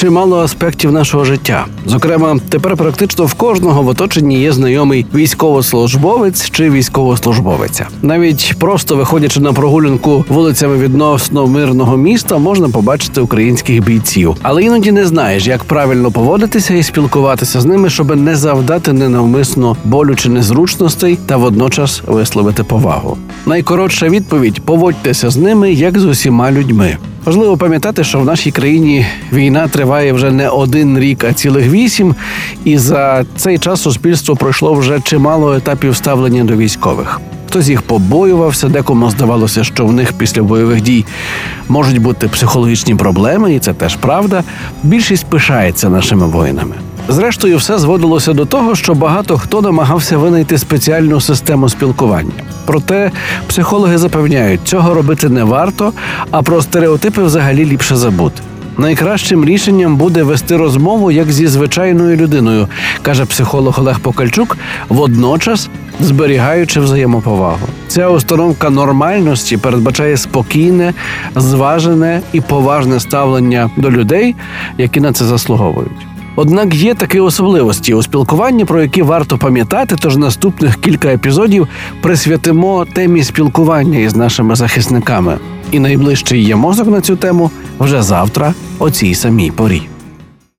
чимало аспектів нашого життя. Зокрема, тепер практично в кожного в оточенні є знайомий військовослужбовець чи військовослужбовиця. Навіть просто виходячи на прогулянку вулицями відносно мирного міста, можна побачити українських бійців, але іноді не знаєш, як правильно поводитися і спілкуватися з ними, щоб не завдати ненавмисно болю чи незручностей та водночас висловити повагу. Найкоротша відповідь: поводьтеся з ними як з усіма людьми. Важливо пам'ятати, що в нашій країні війна триває вже не один рік, а цілих вісім. І за цей час суспільство пройшло вже чимало етапів ставлення до військових. Хтось їх побоювався, декому здавалося, що в них після бойових дій можуть бути психологічні проблеми, і це теж правда. Більшість пишається нашими воїнами. Зрештою, все зводилося до того, що багато хто намагався винайти спеціальну систему спілкування. Проте психологи запевняють, цього робити не варто, а про стереотипи взагалі ліпше забути. Найкращим рішенням буде вести розмову як зі звичайною людиною, каже психолог Олег Покальчук, водночас зберігаючи взаємоповагу. Ця установка нормальності передбачає спокійне, зважене і поважне ставлення до людей, які на це заслуговують. Однак є такі особливості у спілкуванні, про які варто пам'ятати, тож наступних кілька епізодів присвятимо темі спілкування із нашими захисниками. І найближчий є мозок на цю тему вже завтра, о цій самій порі.